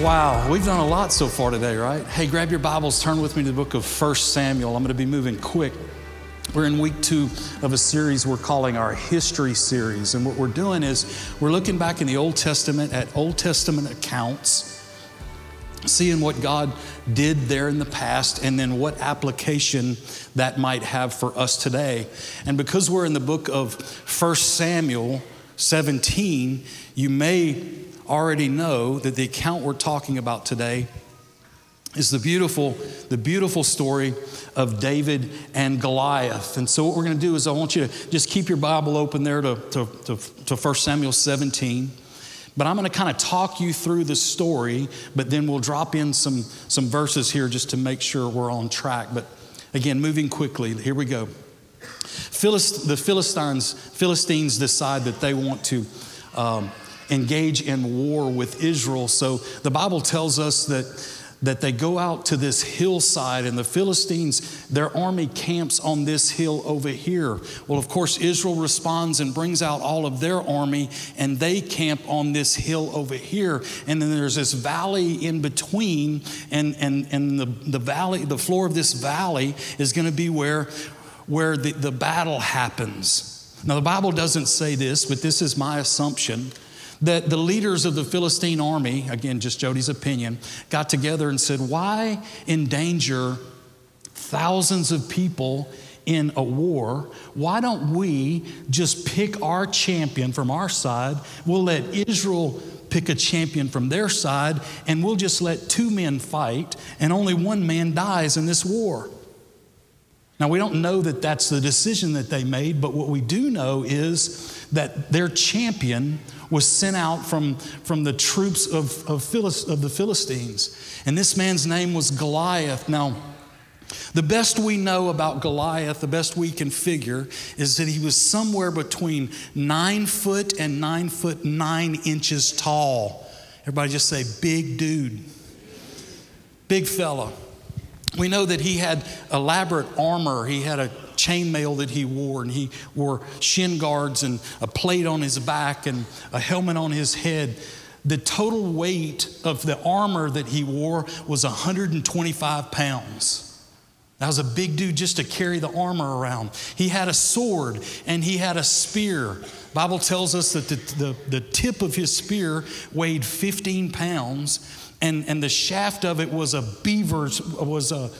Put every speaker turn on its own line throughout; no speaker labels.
Wow, we've done a lot so far today, right? Hey, grab your Bibles, turn with me to the book of 1 Samuel. I'm going to be moving quick. We're in week two of a series we're calling our History Series. And what we're doing is we're looking back in the Old Testament at Old Testament accounts, seeing what God did there in the past, and then what application that might have for us today. And because we're in the book of 1 Samuel 17, you may already know that the account we're talking about today is the beautiful, the beautiful story of David and Goliath. And so, what we're going to do is, I want you to just keep your Bible open there to, to, to, to 1 Samuel 17. But I'm going to kind of talk you through the story, but then we'll drop in some, some verses here just to make sure we're on track. But again, moving quickly, here we go. Philist, the Philistines, Philistines decide that they want to um, engage in war with Israel. So the Bible tells us that, that they go out to this hillside, and the Philistines, their army camps on this hill over here. Well, of course, Israel responds and brings out all of their army, and they camp on this hill over here. And then there's this valley in between, and, and, and the, the valley, the floor of this valley is going to be where, where the, the battle happens. Now, the Bible doesn't say this, but this is my assumption that the leaders of the Philistine army, again, just Jody's opinion, got together and said, Why endanger thousands of people in a war? Why don't we just pick our champion from our side? We'll let Israel pick a champion from their side, and we'll just let two men fight, and only one man dies in this war. Now, we don't know that that's the decision that they made, but what we do know is that their champion was sent out from, from the troops of, of, of the Philistines. And this man's name was Goliath. Now, the best we know about Goliath, the best we can figure, is that he was somewhere between nine foot and nine foot nine inches tall. Everybody just say, big dude. Big fella. We know that he had elaborate armor. He had a chainmail that he wore, and he wore shin guards and a plate on his back and a helmet on his head. The total weight of the armor that he wore was 125 pounds. That was a big dude just to carry the armor around. He had a sword and he had a spear. Bible tells us that the, the, the tip of his spear weighed 15 pounds and, and the shaft of it was a beaver's was a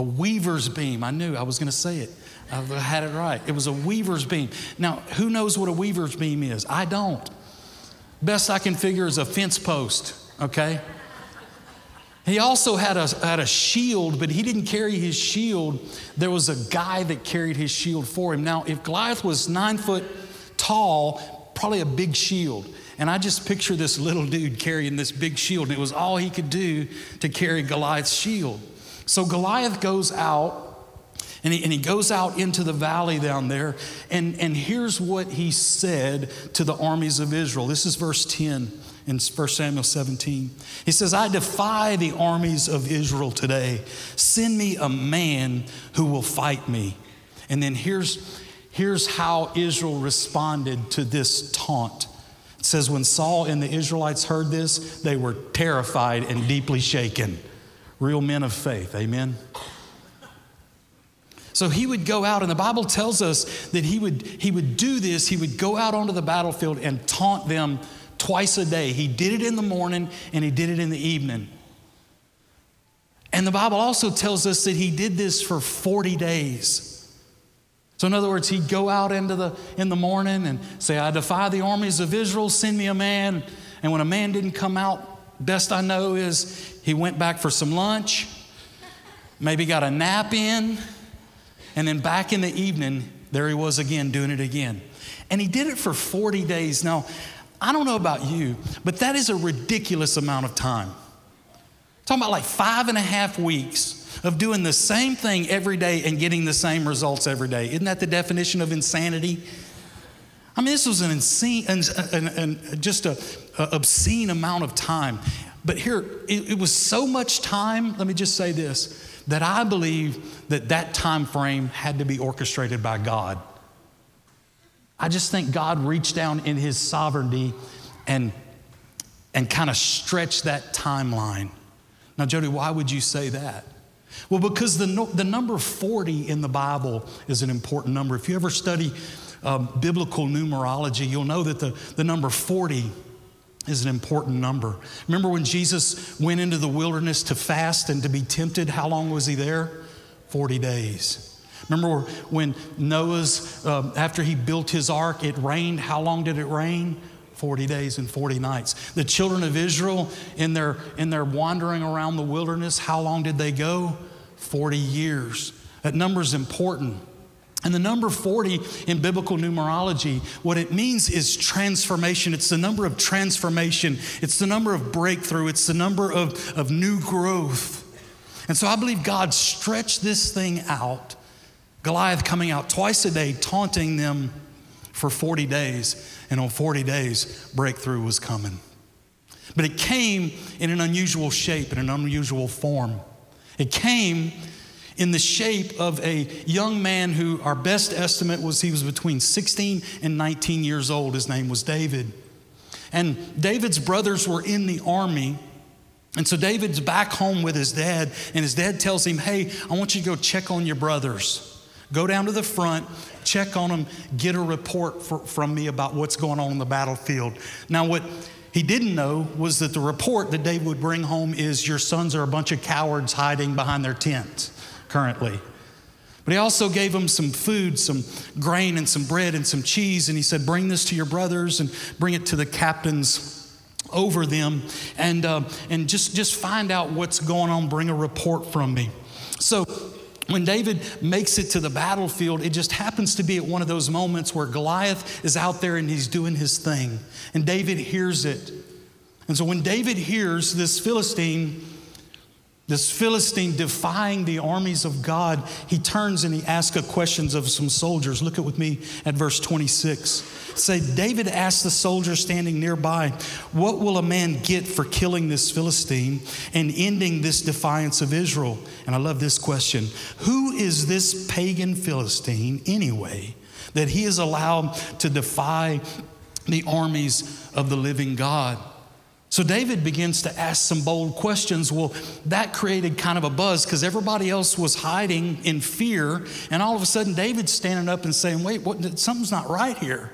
a weaver's beam. I knew I was going to say it. I had it right. It was a weaver's beam. Now, who knows what a weaver's beam is? I don't. Best I can figure is a fence post, okay? He also had a, had a shield, but he didn't carry his shield. There was a guy that carried his shield for him. Now, if Goliath was nine foot tall, probably a big shield. And I just picture this little dude carrying this big shield, and it was all he could do to carry Goliath's shield. So Goliath goes out and he, and he goes out into the valley down there. And, and here's what he said to the armies of Israel. This is verse 10 in 1 Samuel 17. He says, I defy the armies of Israel today. Send me a man who will fight me. And then here's, here's how Israel responded to this taunt. It says, When Saul and the Israelites heard this, they were terrified and deeply shaken real men of faith. Amen. So he would go out, and the Bible tells us that he would, he would do this. He would go out onto the battlefield and taunt them twice a day. He did it in the morning and he did it in the evening. And the Bible also tells us that he did this for 40 days. So, in other words, he'd go out into the, in the morning and say, I defy the armies of Israel, send me a man. And when a man didn't come out, Best I know is he went back for some lunch, maybe got a nap in, and then back in the evening, there he was again doing it again. And he did it for 40 days. Now, I don't know about you, but that is a ridiculous amount of time. talking about like five and a half weeks of doing the same thing every day and getting the same results every day. Isn't that the definition of insanity? I mean, this was an insane, and an, an, just a, a, obscene amount of time. But here, it, it was so much time. Let me just say this: that I believe that that time frame had to be orchestrated by God. I just think God reached down in His sovereignty and and kind of stretched that timeline. Now, Jody, why would you say that? Well, because the, the number 40 in the Bible is an important number. If you ever study um, biblical numerology, you'll know that the, the number 40 is an important number. Remember when Jesus went into the wilderness to fast and to be tempted? How long was he there? 40 days. Remember when Noah's, uh, after he built his ark, it rained. How long did it rain? 40 days and 40 nights. The children of Israel, in their, in their wandering around the wilderness, how long did they go? 40 years. That number is important. And the number 40 in biblical numerology, what it means is transformation. It's the number of transformation, it's the number of breakthrough, it's the number of, of new growth. And so I believe God stretched this thing out. Goliath coming out twice a day, taunting them for 40 days. And on 40 days, breakthrough was coming. But it came in an unusual shape, in an unusual form. It came in the shape of a young man who, our best estimate was he was between 16 and 19 years old. His name was David. And David's brothers were in the army. And so David's back home with his dad, and his dad tells him, Hey, I want you to go check on your brothers. Go down to the front, check on them, get a report for, from me about what's going on in the battlefield. Now, what he didn't know was that the report that David would bring home is your sons are a bunch of cowards hiding behind their tent currently. But he also gave them some food, some grain and some bread and some cheese. And he said, Bring this to your brothers and bring it to the captains over them and, uh, and just, just find out what's going on. Bring a report from me. So when David makes it to the battlefield, it just happens to be at one of those moments where Goliath is out there and he's doing his thing. And David hears it. And so when David hears this Philistine this Philistine defying the armies of God, he turns and he asks a questions of some soldiers. Look at with me at verse 26. Say, David asked the soldiers standing nearby, What will a man get for killing this Philistine and ending this defiance of Israel? And I love this question Who is this pagan Philistine anyway that he is allowed to defy the armies of the living God? So David begins to ask some bold questions. Well, that created kind of a buzz because everybody else was hiding in fear. And all of a sudden, David's standing up and saying, Wait, what, something's not right here.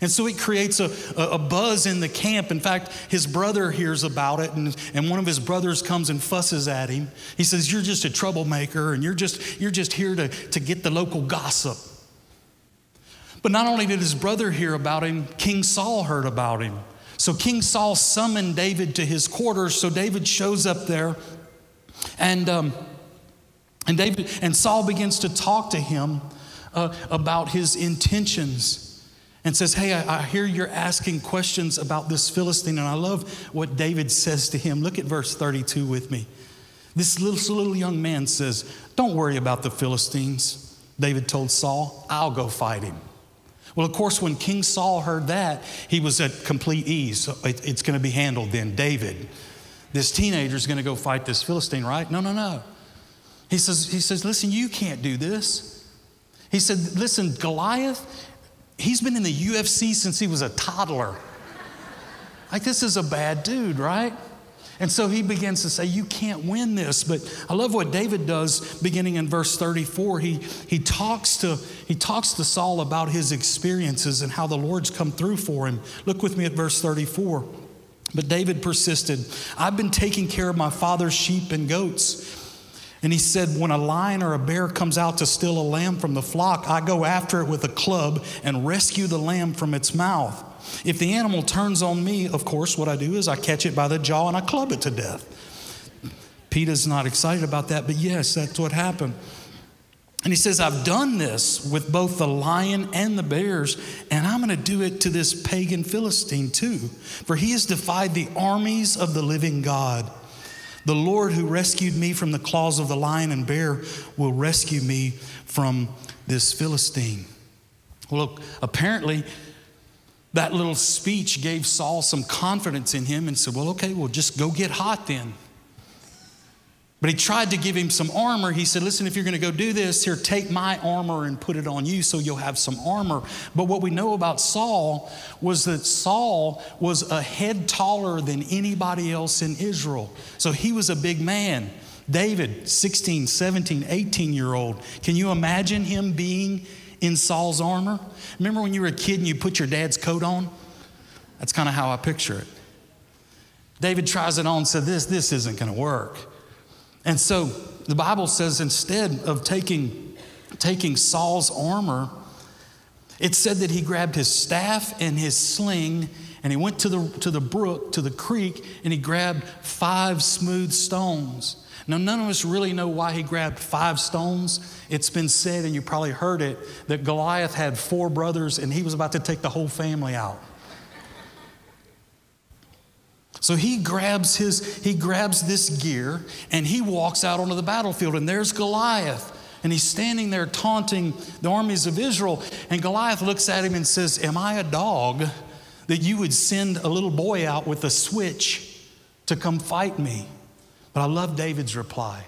And so it creates a, a, buzz in the camp. In fact, his brother hears about it, and, and one of his brothers comes and fusses at him. He says, You're just a troublemaker, and you're just, you're just here to, to get the local gossip. But not only did his brother hear about him, King Saul heard about him. So King Saul summoned David to his quarters. So David shows up there, and um, and David and Saul begins to talk to him uh, about his intentions, and says, "Hey, I, I hear you're asking questions about this Philistine, and I love what David says to him. Look at verse 32 with me. This little, little young man says, "Don't worry about the Philistines." David told Saul, "I'll go fight him." Well, of course, when King Saul heard that, he was at complete ease. So it, it's going to be handled then. David, this teenager is going to go fight this Philistine, right? No, no, no. He says, he says, listen, you can't do this. He said, listen, Goliath, he's been in the UFC since he was a toddler. Like, this is a bad dude, right? And so he begins to say, You can't win this. But I love what David does beginning in verse 34. He, he, talks to, he talks to Saul about his experiences and how the Lord's come through for him. Look with me at verse 34. But David persisted, I've been taking care of my father's sheep and goats. And he said, When a lion or a bear comes out to steal a lamb from the flock, I go after it with a club and rescue the lamb from its mouth. If the animal turns on me, of course, what I do is I catch it by the jaw and I club it to death. Peter's not excited about that, but yes, that's what happened. And he says, I've done this with both the lion and the bears, and I'm going to do it to this pagan Philistine too. For he has defied the armies of the living God. The Lord who rescued me from the claws of the lion and bear will rescue me from this Philistine. Look, apparently, that little speech gave Saul some confidence in him and said, Well, okay, well, just go get hot then. But he tried to give him some armor. He said, Listen, if you're going to go do this, here, take my armor and put it on you so you'll have some armor. But what we know about Saul was that Saul was a head taller than anybody else in Israel. So he was a big man. David, 16, 17, 18 year old. Can you imagine him being in Saul's armor? Remember when you were a kid and you put your dad's coat on? That's kind of how I picture it. David tries it on and said, This, this isn't going to work. And so the Bible says instead of taking, taking Saul's armor, it said that he grabbed his staff and his sling and he went to the, to the brook, to the creek, and he grabbed five smooth stones. Now, none of us really know why he grabbed five stones. It's been said, and you probably heard it, that Goliath had four brothers and he was about to take the whole family out. So he grabs his he grabs this gear and he walks out onto the battlefield and there's Goliath and he's standing there taunting the armies of Israel and Goliath looks at him and says, "Am I a dog that you would send a little boy out with a switch to come fight me?" But I love David's reply.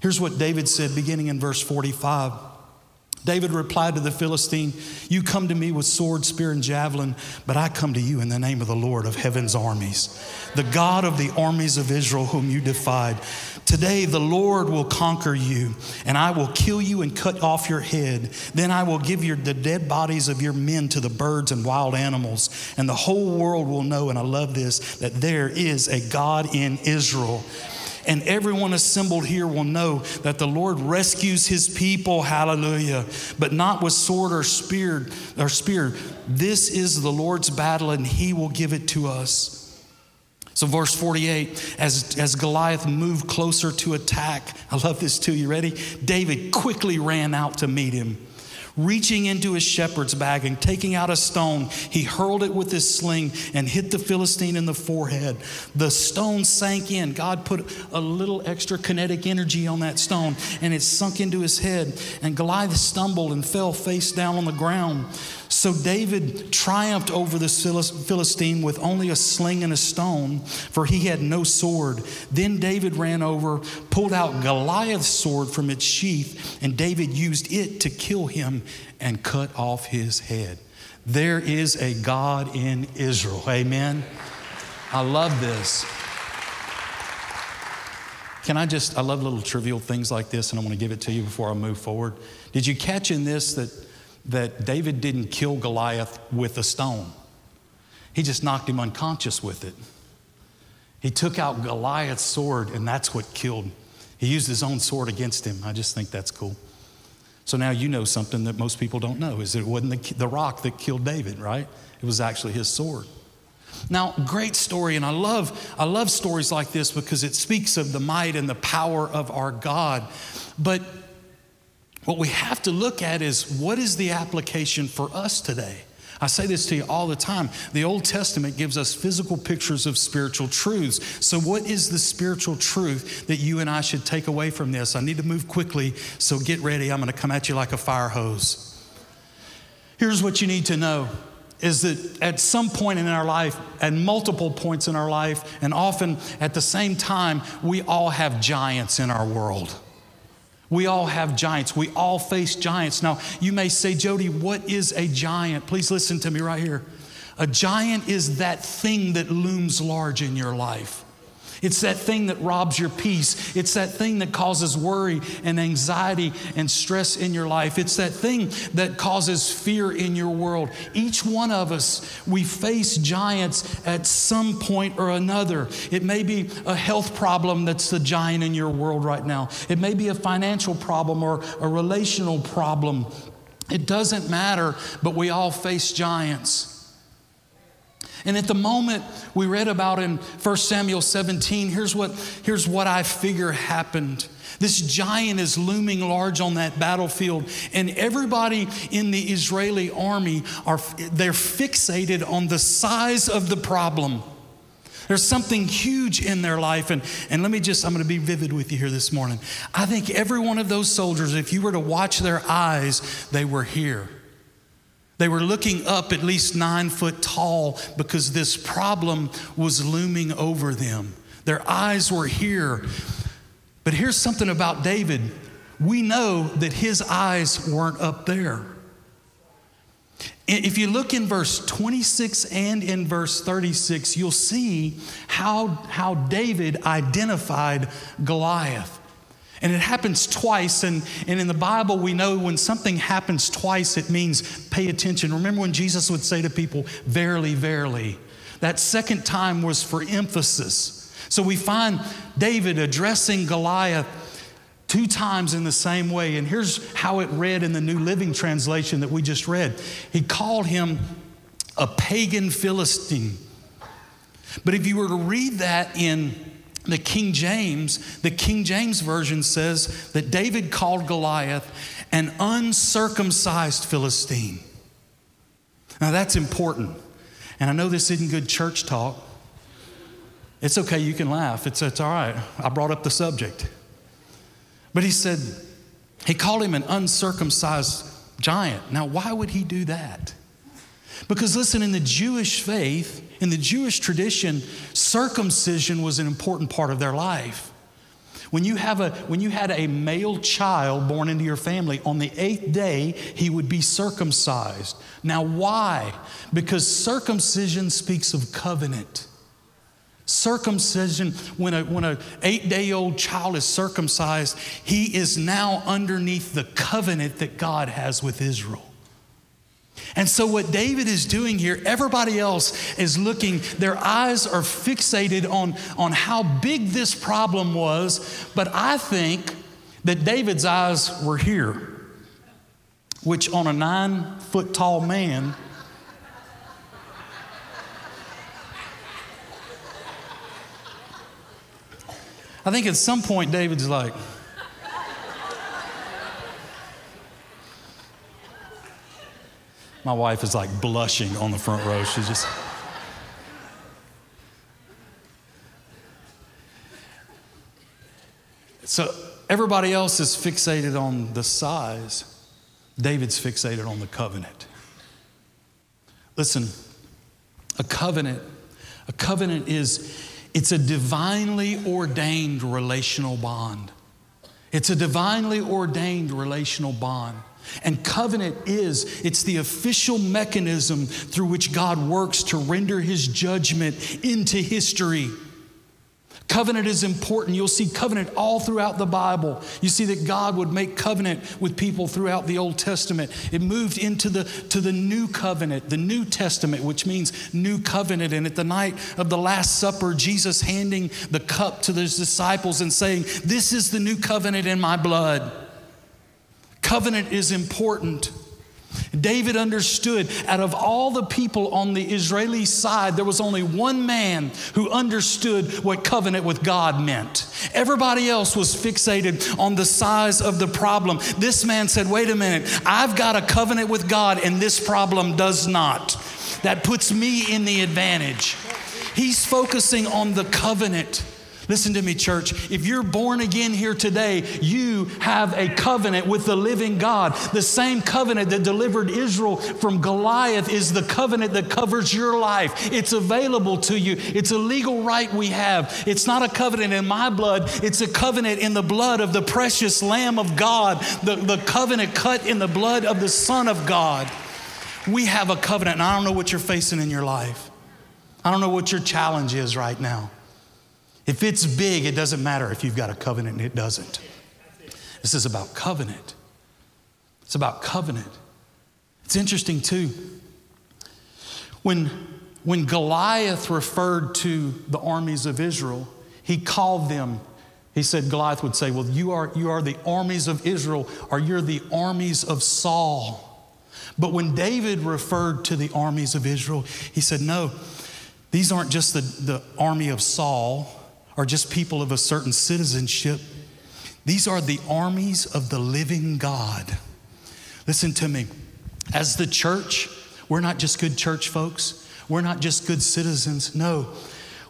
Here's what David said beginning in verse 45. David replied to the Philistine, You come to me with sword, spear, and javelin, but I come to you in the name of the Lord of heaven's armies, the God of the armies of Israel, whom you defied. Today the Lord will conquer you, and I will kill you and cut off your head. Then I will give your, the dead bodies of your men to the birds and wild animals, and the whole world will know, and I love this, that there is a God in Israel and everyone assembled here will know that the Lord rescues his people, hallelujah, but not with sword or spear or spear. This is the Lord's battle, and he will give it to us. So, verse 48, as, as Goliath moved closer to attack, I love this too. You ready? David quickly ran out to meet him. Reaching into his shepherd's bag and taking out a stone, he hurled it with his sling and hit the Philistine in the forehead. The stone sank in. God put a little extra kinetic energy on that stone and it sunk into his head. And Goliath stumbled and fell face down on the ground. So David triumphed over the Philistine with only a sling and a stone, for he had no sword. Then David ran over, pulled out Goliath's sword from its sheath, and David used it to kill him and cut off his head. There is a God in Israel. Amen. I love this. Can I just, I love little trivial things like this, and I want to give it to you before I move forward. Did you catch in this that that David didn't kill Goliath with a stone, he just knocked him unconscious with it. He took out Goliath's sword, and that's what killed. He used his own sword against him. I just think that's cool. So now you know something that most people don't know is that it wasn't the, the rock that killed David, right? It was actually his sword. Now, great story, and I love, I love stories like this because it speaks of the might and the power of our God. But what we have to look at is what is the application for us today? I say this to you all the time. The Old Testament gives us physical pictures of spiritual truths. So, what is the spiritual truth that you and I should take away from this? I need to move quickly, so get ready. I'm going to come at you like a fire hose. Here's what you need to know is that at some point in our life, at multiple points in our life, and often at the same time, we all have giants in our world. We all have giants. We all face giants. Now, you may say, Jody, what is a giant? Please listen to me right here. A giant is that thing that looms large in your life. It's that thing that robs your peace. It's that thing that causes worry and anxiety and stress in your life. It's that thing that causes fear in your world. Each one of us, we face giants at some point or another. It may be a health problem that's the giant in your world right now, it may be a financial problem or a relational problem. It doesn't matter, but we all face giants. And at the moment we read about in 1 Samuel 17, here's what, here's what I figure happened. This giant is looming large on that battlefield, and everybody in the Israeli army are they're fixated on the size of the problem. There's something huge in their life. And, and let me just, I'm going to be vivid with you here this morning. I think every one of those soldiers, if you were to watch their eyes, they were here. They were looking up at least nine foot tall because this problem was looming over them. Their eyes were here. But here's something about David we know that his eyes weren't up there. If you look in verse 26 and in verse 36, you'll see how, how David identified Goliath. And it happens twice. And, and in the Bible, we know when something happens twice, it means pay attention. Remember when Jesus would say to people, Verily, verily. That second time was for emphasis. So we find David addressing Goliath two times in the same way. And here's how it read in the New Living Translation that we just read He called him a pagan Philistine. But if you were to read that in the King James, the King James Version says that David called Goliath an uncircumcised Philistine. Now that's important. And I know this isn't good church talk. It's okay, you can laugh. It's, it's all right. I brought up the subject. But he said, he called him an uncircumcised giant. Now, why would he do that? Because listen, in the Jewish faith, in the Jewish tradition, circumcision was an important part of their life. When you, have a, when you had a male child born into your family, on the eighth day, he would be circumcised. Now, why? Because circumcision speaks of covenant. Circumcision, when a when an eight day old child is circumcised, he is now underneath the covenant that God has with Israel. And so, what David is doing here, everybody else is looking, their eyes are fixated on, on how big this problem was. But I think that David's eyes were here, which on a nine foot tall man I think at some point David's like, my wife is like blushing on the front row. She's just. So everybody else is fixated on the size. David's fixated on the covenant. Listen, a covenant, a covenant is it's a divinely ordained relational bond. It's a divinely ordained relational bond. And covenant is, it's the official mechanism through which God works to render his judgment into history. Covenant is important. You'll see covenant all throughout the Bible. You see that God would make covenant with people throughout the Old Testament. It moved into the, to the new covenant, the New Testament, which means new covenant. And at the night of the Last Supper, Jesus handing the cup to his disciples and saying, This is the new covenant in my blood. Covenant is important. David understood out of all the people on the Israeli side, there was only one man who understood what covenant with God meant. Everybody else was fixated on the size of the problem. This man said, Wait a minute, I've got a covenant with God, and this problem does not. That puts me in the advantage. He's focusing on the covenant. Listen to me, church. If you're born again here today, you have a covenant with the living God. The same covenant that delivered Israel from Goliath is the covenant that covers your life. It's available to you, it's a legal right we have. It's not a covenant in my blood, it's a covenant in the blood of the precious Lamb of God, the, the covenant cut in the blood of the Son of God. We have a covenant, and I don't know what you're facing in your life. I don't know what your challenge is right now. If it's big, it doesn't matter if you've got a covenant and it doesn't. This is about covenant. It's about covenant. It's interesting, too. When, when Goliath referred to the armies of Israel, he called them, he said, Goliath would say, Well, you are, you are the armies of Israel, or you're the armies of Saul. But when David referred to the armies of Israel, he said, No, these aren't just the, the army of Saul are just people of a certain citizenship. These are the armies of the living God. Listen to me. As the church, we're not just good church folks, we're not just good citizens. No,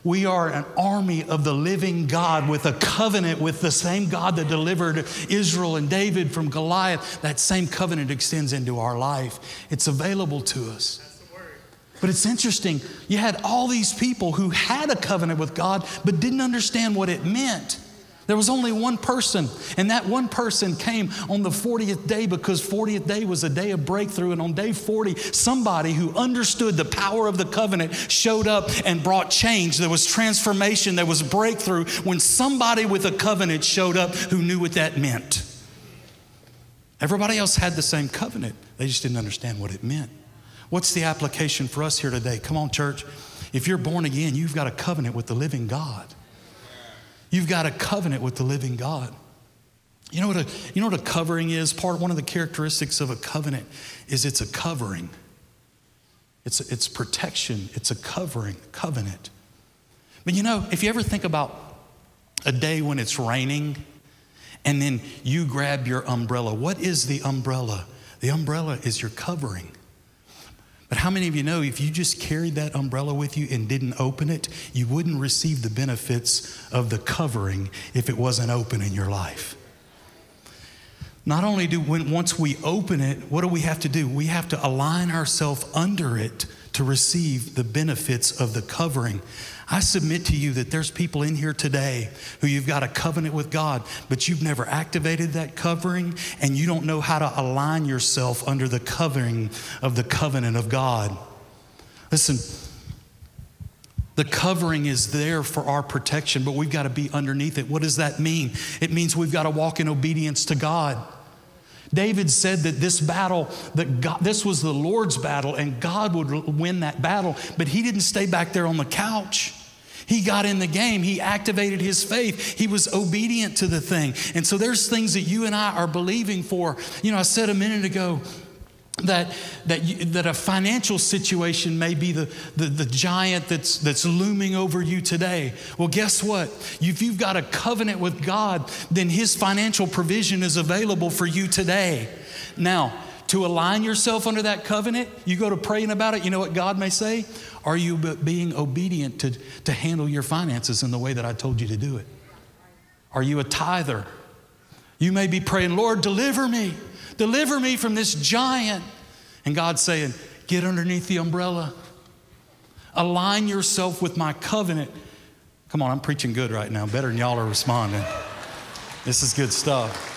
we are an army of the living God with a covenant with the same God that delivered Israel and David from Goliath. That same covenant extends into our life, it's available to us. But it's interesting, you had all these people who had a covenant with God but didn't understand what it meant. There was only one person, and that one person came on the 40th day because 40th day was a day of breakthrough. And on day 40, somebody who understood the power of the covenant showed up and brought change. There was transformation, there was breakthrough when somebody with a covenant showed up who knew what that meant. Everybody else had the same covenant, they just didn't understand what it meant. What's the application for us here today? Come on, church. If you're born again, you've got a covenant with the living God. You've got a covenant with the living God. You know what a, you know what a covering is? Part one of the characteristics of a covenant is it's a covering. It's, it's protection. It's a covering, covenant. But you know, if you ever think about a day when it's raining and then you grab your umbrella, what is the umbrella? The umbrella is your covering. But how many of you know if you just carried that umbrella with you and didn't open it, you wouldn't receive the benefits of the covering if it wasn't open in your life? Not only do when once we open it, what do we have to do? We have to align ourselves under it to receive the benefits of the covering. I submit to you that there's people in here today who you've got a covenant with God, but you've never activated that covering and you don't know how to align yourself under the covering of the covenant of God. Listen, the covering is there for our protection, but we've got to be underneath it. What does that mean? It means we've got to walk in obedience to God. David said that this battle, that God, this was the Lord's battle, and God would win that battle, but he didn't stay back there on the couch. He got in the game. He activated his faith. He was obedient to the thing. And so there's things that you and I are believing for. You know, I said a minute ago, that, that, you, that a financial situation may be the, the, the, giant that's, that's looming over you today. Well, guess what? If you've got a covenant with God, then His financial provision is available for you today. Now, to align yourself under that covenant, you go to praying about it, you know what God may say? Are you being obedient to, to handle your finances in the way that I told you to do it? Are you a tither? You may be praying, Lord, deliver me. Deliver me from this giant. And God's saying, Get underneath the umbrella. Align yourself with my covenant. Come on, I'm preaching good right now, better than y'all are responding. This is good stuff.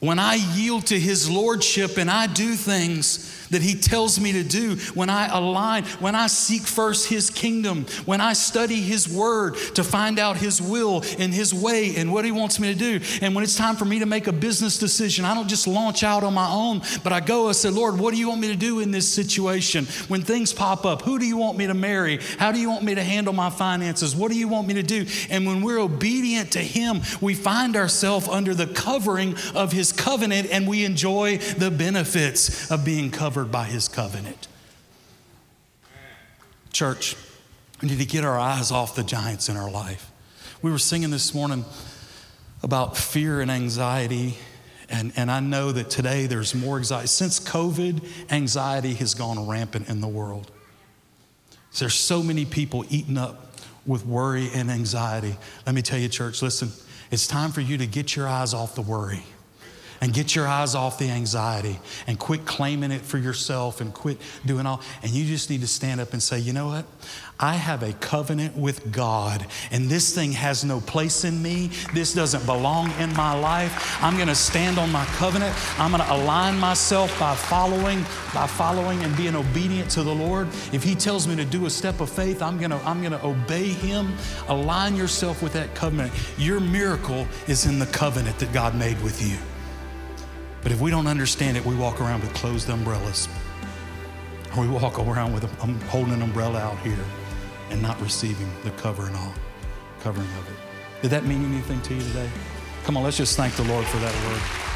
When I yield to His Lordship and I do things that He tells me to do, when I align, when I seek first His kingdom, when I study His word to find out His will and His way and what He wants me to do, and when it's time for me to make a business decision, I don't just launch out on my own, but I go and say, Lord, what do you want me to do in this situation? When things pop up, who do you want me to marry? How do you want me to handle my finances? What do you want me to do? And when we're obedient to Him, we find ourselves under the covering of His covenant and we enjoy the benefits of being covered by his covenant. Church, we need to get our eyes off the giants in our life. We were singing this morning about fear and anxiety. And, and I know that today there's more anxiety. Since COVID, anxiety has gone rampant in the world. There's so many people eaten up with worry and anxiety. Let me tell you, church, listen, it's time for you to get your eyes off the worry and get your eyes off the anxiety and quit claiming it for yourself and quit doing all. And you just need to stand up and say, you know what? I have a covenant with God, and this thing has no place in me. This doesn't belong in my life. I'm going to stand on my covenant. I'm going to align myself by following, by following and being obedient to the Lord. If He tells me to do a step of faith, I'm going to, I'm going to obey Him. Align yourself with that covenant. Your miracle is in the covenant that God made with you. But if we don't understand it, we walk around with closed umbrellas. Or we walk around with a, I'm holding an umbrella out here and not receiving the covering all, covering of it. Did that mean anything to you today? Come on, let's just thank the Lord for that word.